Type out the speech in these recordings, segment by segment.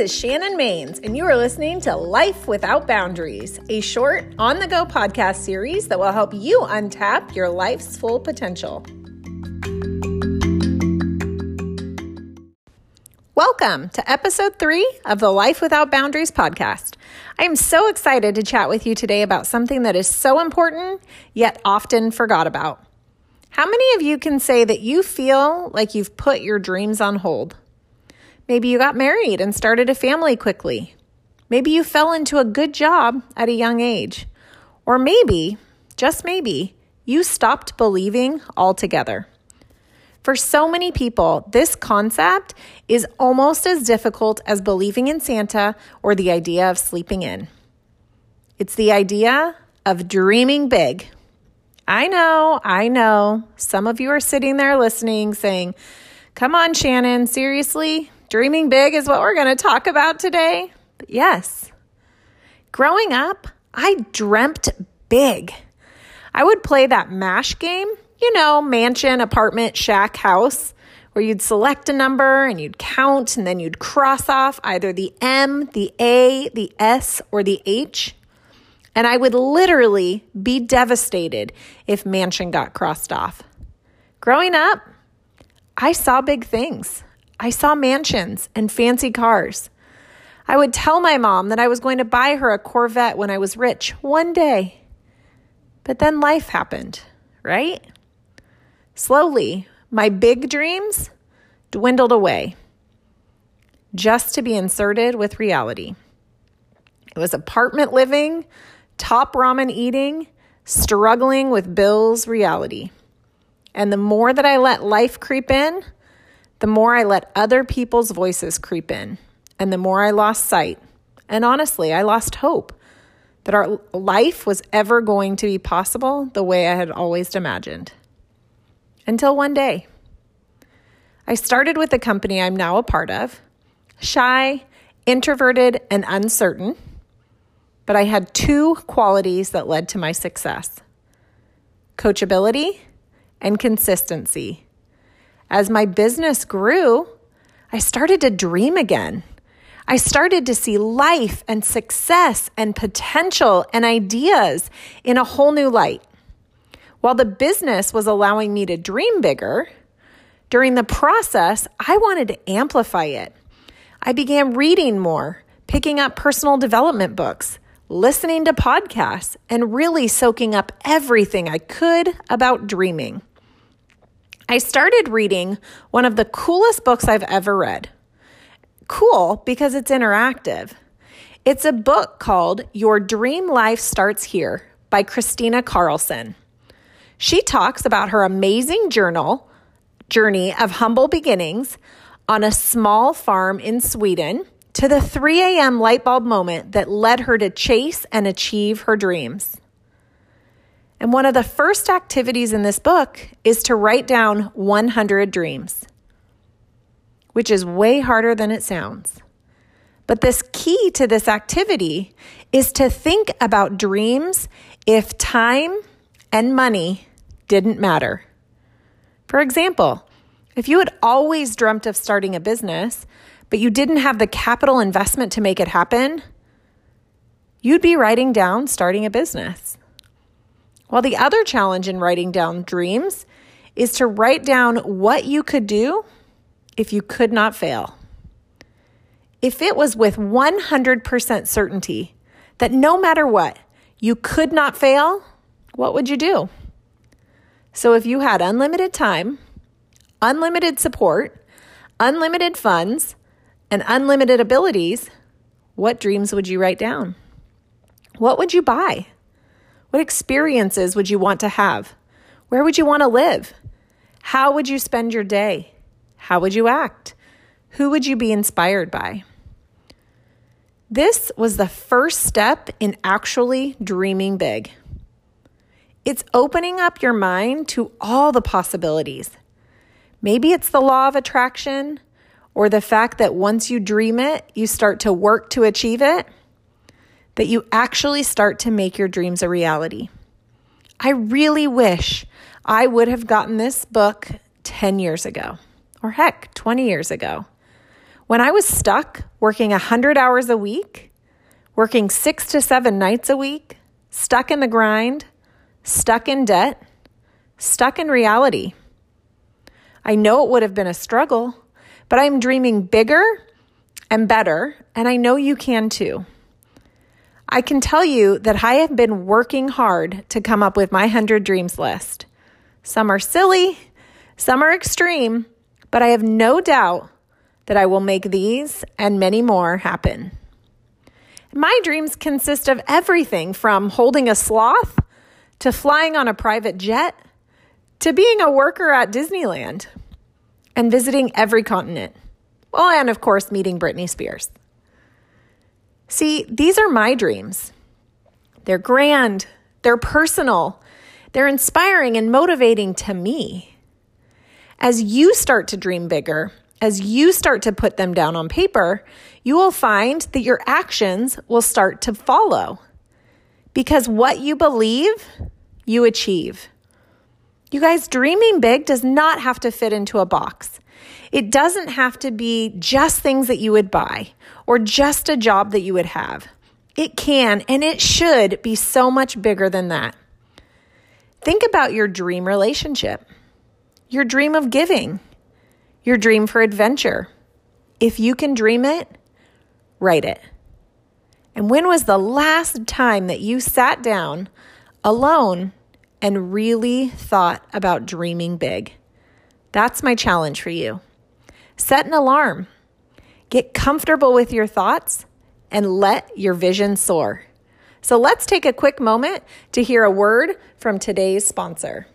is Shannon Mains, and you are listening to Life Without Boundaries, a short, on the go podcast series that will help you untap your life's full potential. Welcome to episode three of the Life Without Boundaries podcast. I am so excited to chat with you today about something that is so important, yet often forgot about. How many of you can say that you feel like you've put your dreams on hold? Maybe you got married and started a family quickly. Maybe you fell into a good job at a young age. Or maybe, just maybe, you stopped believing altogether. For so many people, this concept is almost as difficult as believing in Santa or the idea of sleeping in. It's the idea of dreaming big. I know, I know. Some of you are sitting there listening saying, Come on, Shannon, seriously? Dreaming big is what we're going to talk about today. But yes, growing up, I dreamt big. I would play that MASH game, you know, mansion, apartment, shack, house, where you'd select a number and you'd count and then you'd cross off either the M, the A, the S, or the H. And I would literally be devastated if mansion got crossed off. Growing up, I saw big things. I saw mansions and fancy cars. I would tell my mom that I was going to buy her a Corvette when I was rich one day. But then life happened, right? Slowly, my big dreams dwindled away just to be inserted with reality. It was apartment living, top ramen eating, struggling with bills reality. And the more that I let life creep in, the more I let other people's voices creep in, and the more I lost sight. And honestly, I lost hope that our life was ever going to be possible the way I had always imagined. Until one day, I started with the company I'm now a part of, shy, introverted, and uncertain, but I had two qualities that led to my success coachability and consistency. As my business grew, I started to dream again. I started to see life and success and potential and ideas in a whole new light. While the business was allowing me to dream bigger, during the process, I wanted to amplify it. I began reading more, picking up personal development books, listening to podcasts, and really soaking up everything I could about dreaming. I started reading one of the coolest books I've ever read. Cool because it's interactive. It's a book called Your Dream Life Starts Here by Kristina Karlsson. She talks about her amazing journal journey of humble beginnings on a small farm in Sweden to the 3 a.m. light bulb moment that led her to chase and achieve her dreams. And one of the first activities in this book is to write down 100 dreams, which is way harder than it sounds. But this key to this activity is to think about dreams if time and money didn't matter. For example, if you had always dreamt of starting a business, but you didn't have the capital investment to make it happen, you'd be writing down starting a business. While the other challenge in writing down dreams is to write down what you could do if you could not fail. If it was with 100% certainty that no matter what, you could not fail, what would you do? So if you had unlimited time, unlimited support, unlimited funds, and unlimited abilities, what dreams would you write down? What would you buy? What experiences would you want to have? Where would you want to live? How would you spend your day? How would you act? Who would you be inspired by? This was the first step in actually dreaming big. It's opening up your mind to all the possibilities. Maybe it's the law of attraction or the fact that once you dream it, you start to work to achieve it that you actually start to make your dreams a reality. I really wish I would have gotten this book 10 years ago, or heck, 20 years ago. When I was stuck working 100 hours a week, working six to seven nights a week, stuck in the grind, stuck in debt, stuck in reality. I know it would have been a struggle, but I'm dreaming bigger and better, and I know you can too. I can tell you that I have been working hard to come up with my 100 dreams list. Some are silly, some are extreme, but I have no doubt that I will make these and many more happen. My dreams consist of everything from holding a sloth to flying on a private jet to being a worker at Disneyland and visiting every continent. Well, and of course, meeting Britney Spears. See, these are my dreams. They're grand, they're personal, they're inspiring and motivating to me. As you start to dream bigger, as you start to put them down on paper, you will find that your actions will start to follow. Because what you believe, you achieve. You guys, dreaming big does not have to fit into a box. It doesn't have to be just things that you would buy or just a job that you would have. It can and it should be so much bigger than that. Think about your dream relationship, your dream of giving, your dream for adventure. If you can dream it, write it. And when was the last time that you sat down alone and really thought about dreaming big? That's my challenge for you. Set an alarm, get comfortable with your thoughts, and let your vision soar. So let's take a quick moment to hear a word from today's sponsor.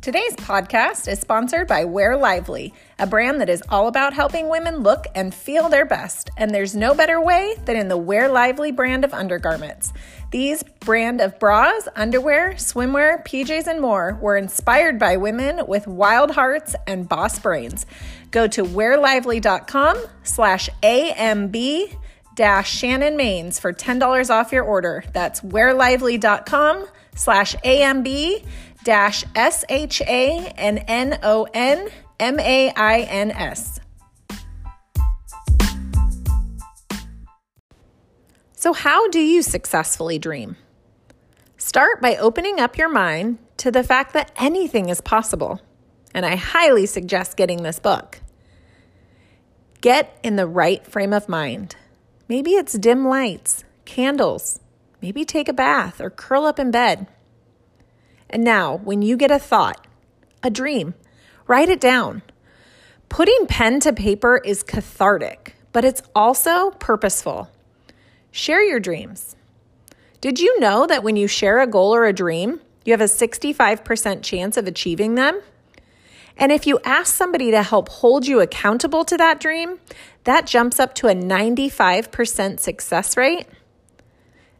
Today's podcast is sponsored by Wear Lively, a brand that is all about helping women look and feel their best. And there's no better way than in the Wear Lively brand of undergarments. These brand of bras, underwear, swimwear, PJs, and more were inspired by women with wild hearts and boss brains. Go to wearlively.com slash AMB dash Shannon Mains for $10 off your order. That's wearlively.com slash AMB dash S H A N N O N M A I N S. So, how do you successfully dream? Start by opening up your mind to the fact that anything is possible. And I highly suggest getting this book. Get in the right frame of mind. Maybe it's dim lights, candles, maybe take a bath or curl up in bed. And now, when you get a thought, a dream, write it down. Putting pen to paper is cathartic, but it's also purposeful. Share your dreams. Did you know that when you share a goal or a dream, you have a 65% chance of achieving them? And if you ask somebody to help hold you accountable to that dream, that jumps up to a 95% success rate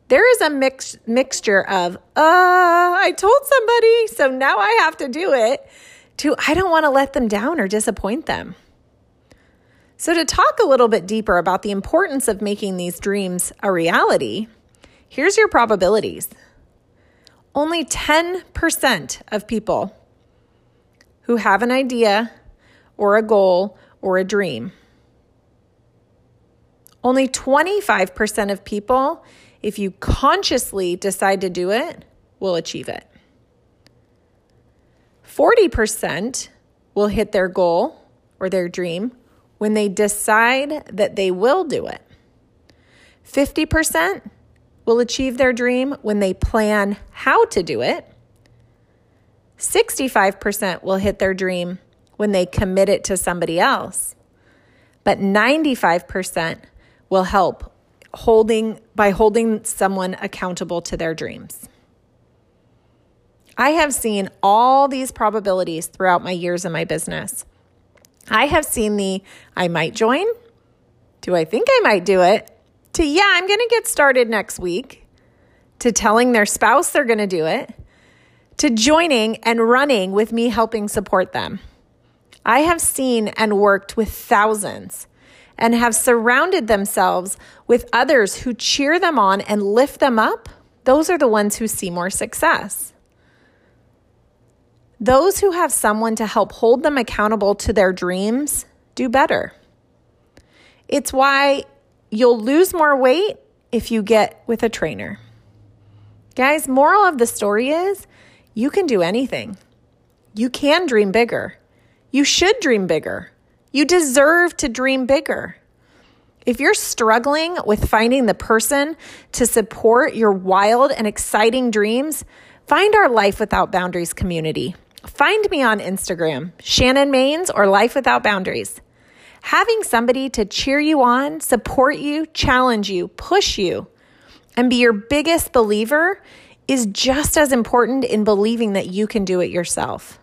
there is a mix, mixture of, uh, I told somebody, so now I have to do it, to I don't want to let them down or disappoint them. So, to talk a little bit deeper about the importance of making these dreams a reality, here's your probabilities. Only 10% of people who have an idea or a goal or a dream. Only 25% of people if you consciously decide to do it, will achieve it. 40% will hit their goal or their dream when they decide that they will do it. 50% will achieve their dream when they plan how to do it. 65% will hit their dream when they commit it to somebody else. But 95% will help holding by holding someone accountable to their dreams. I have seen all these probabilities throughout my years in my business. I have seen the I might join, do I think I might do it, to yeah, I'm going to get started next week, to telling their spouse they're going to do it, to joining and running with me helping support them. I have seen and worked with thousands and have surrounded themselves with others who cheer them on and lift them up those are the ones who see more success. Those who have someone to help hold them accountable to their dreams do better. It's why you'll lose more weight if you get with a trainer. Guys, moral of the story is you can do anything. You can dream bigger. You should dream bigger. You deserve to dream bigger. If you're struggling with finding the person to support your wild and exciting dreams, find our Life Without Boundaries community. Find me on Instagram, Shannon Mains or Life Without Boundaries. Having somebody to cheer you on, support you, challenge you, push you, and be your biggest believer is just as important in believing that you can do it yourself.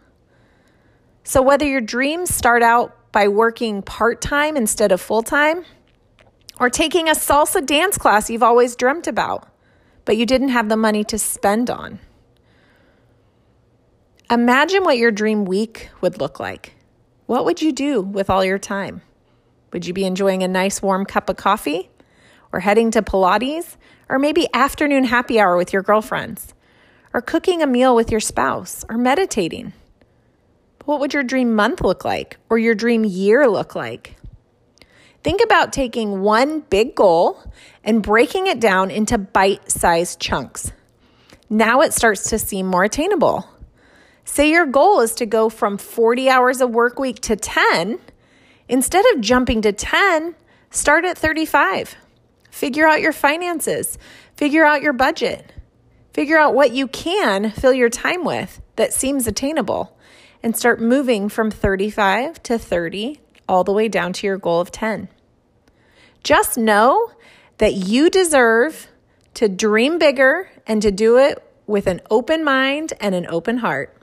So, whether your dreams start out by working part time instead of full time, or taking a salsa dance class you've always dreamt about, but you didn't have the money to spend on, imagine what your dream week would look like. What would you do with all your time? Would you be enjoying a nice warm cup of coffee? Or heading to Pilates? Or maybe afternoon happy hour with your girlfriends? Or cooking a meal with your spouse? Or meditating? What would your dream month look like? Or your dream year look like? Think about taking one big goal and breaking it down into bite sized chunks. Now it starts to seem more attainable. Say your goal is to go from 40 hours a work week to 10. Instead of jumping to 10, start at 35. Figure out your finances, figure out your budget, figure out what you can fill your time with that seems attainable, and start moving from 35 to 30 all the way down to your goal of 10. Just know that you deserve to dream bigger and to do it with an open mind and an open heart.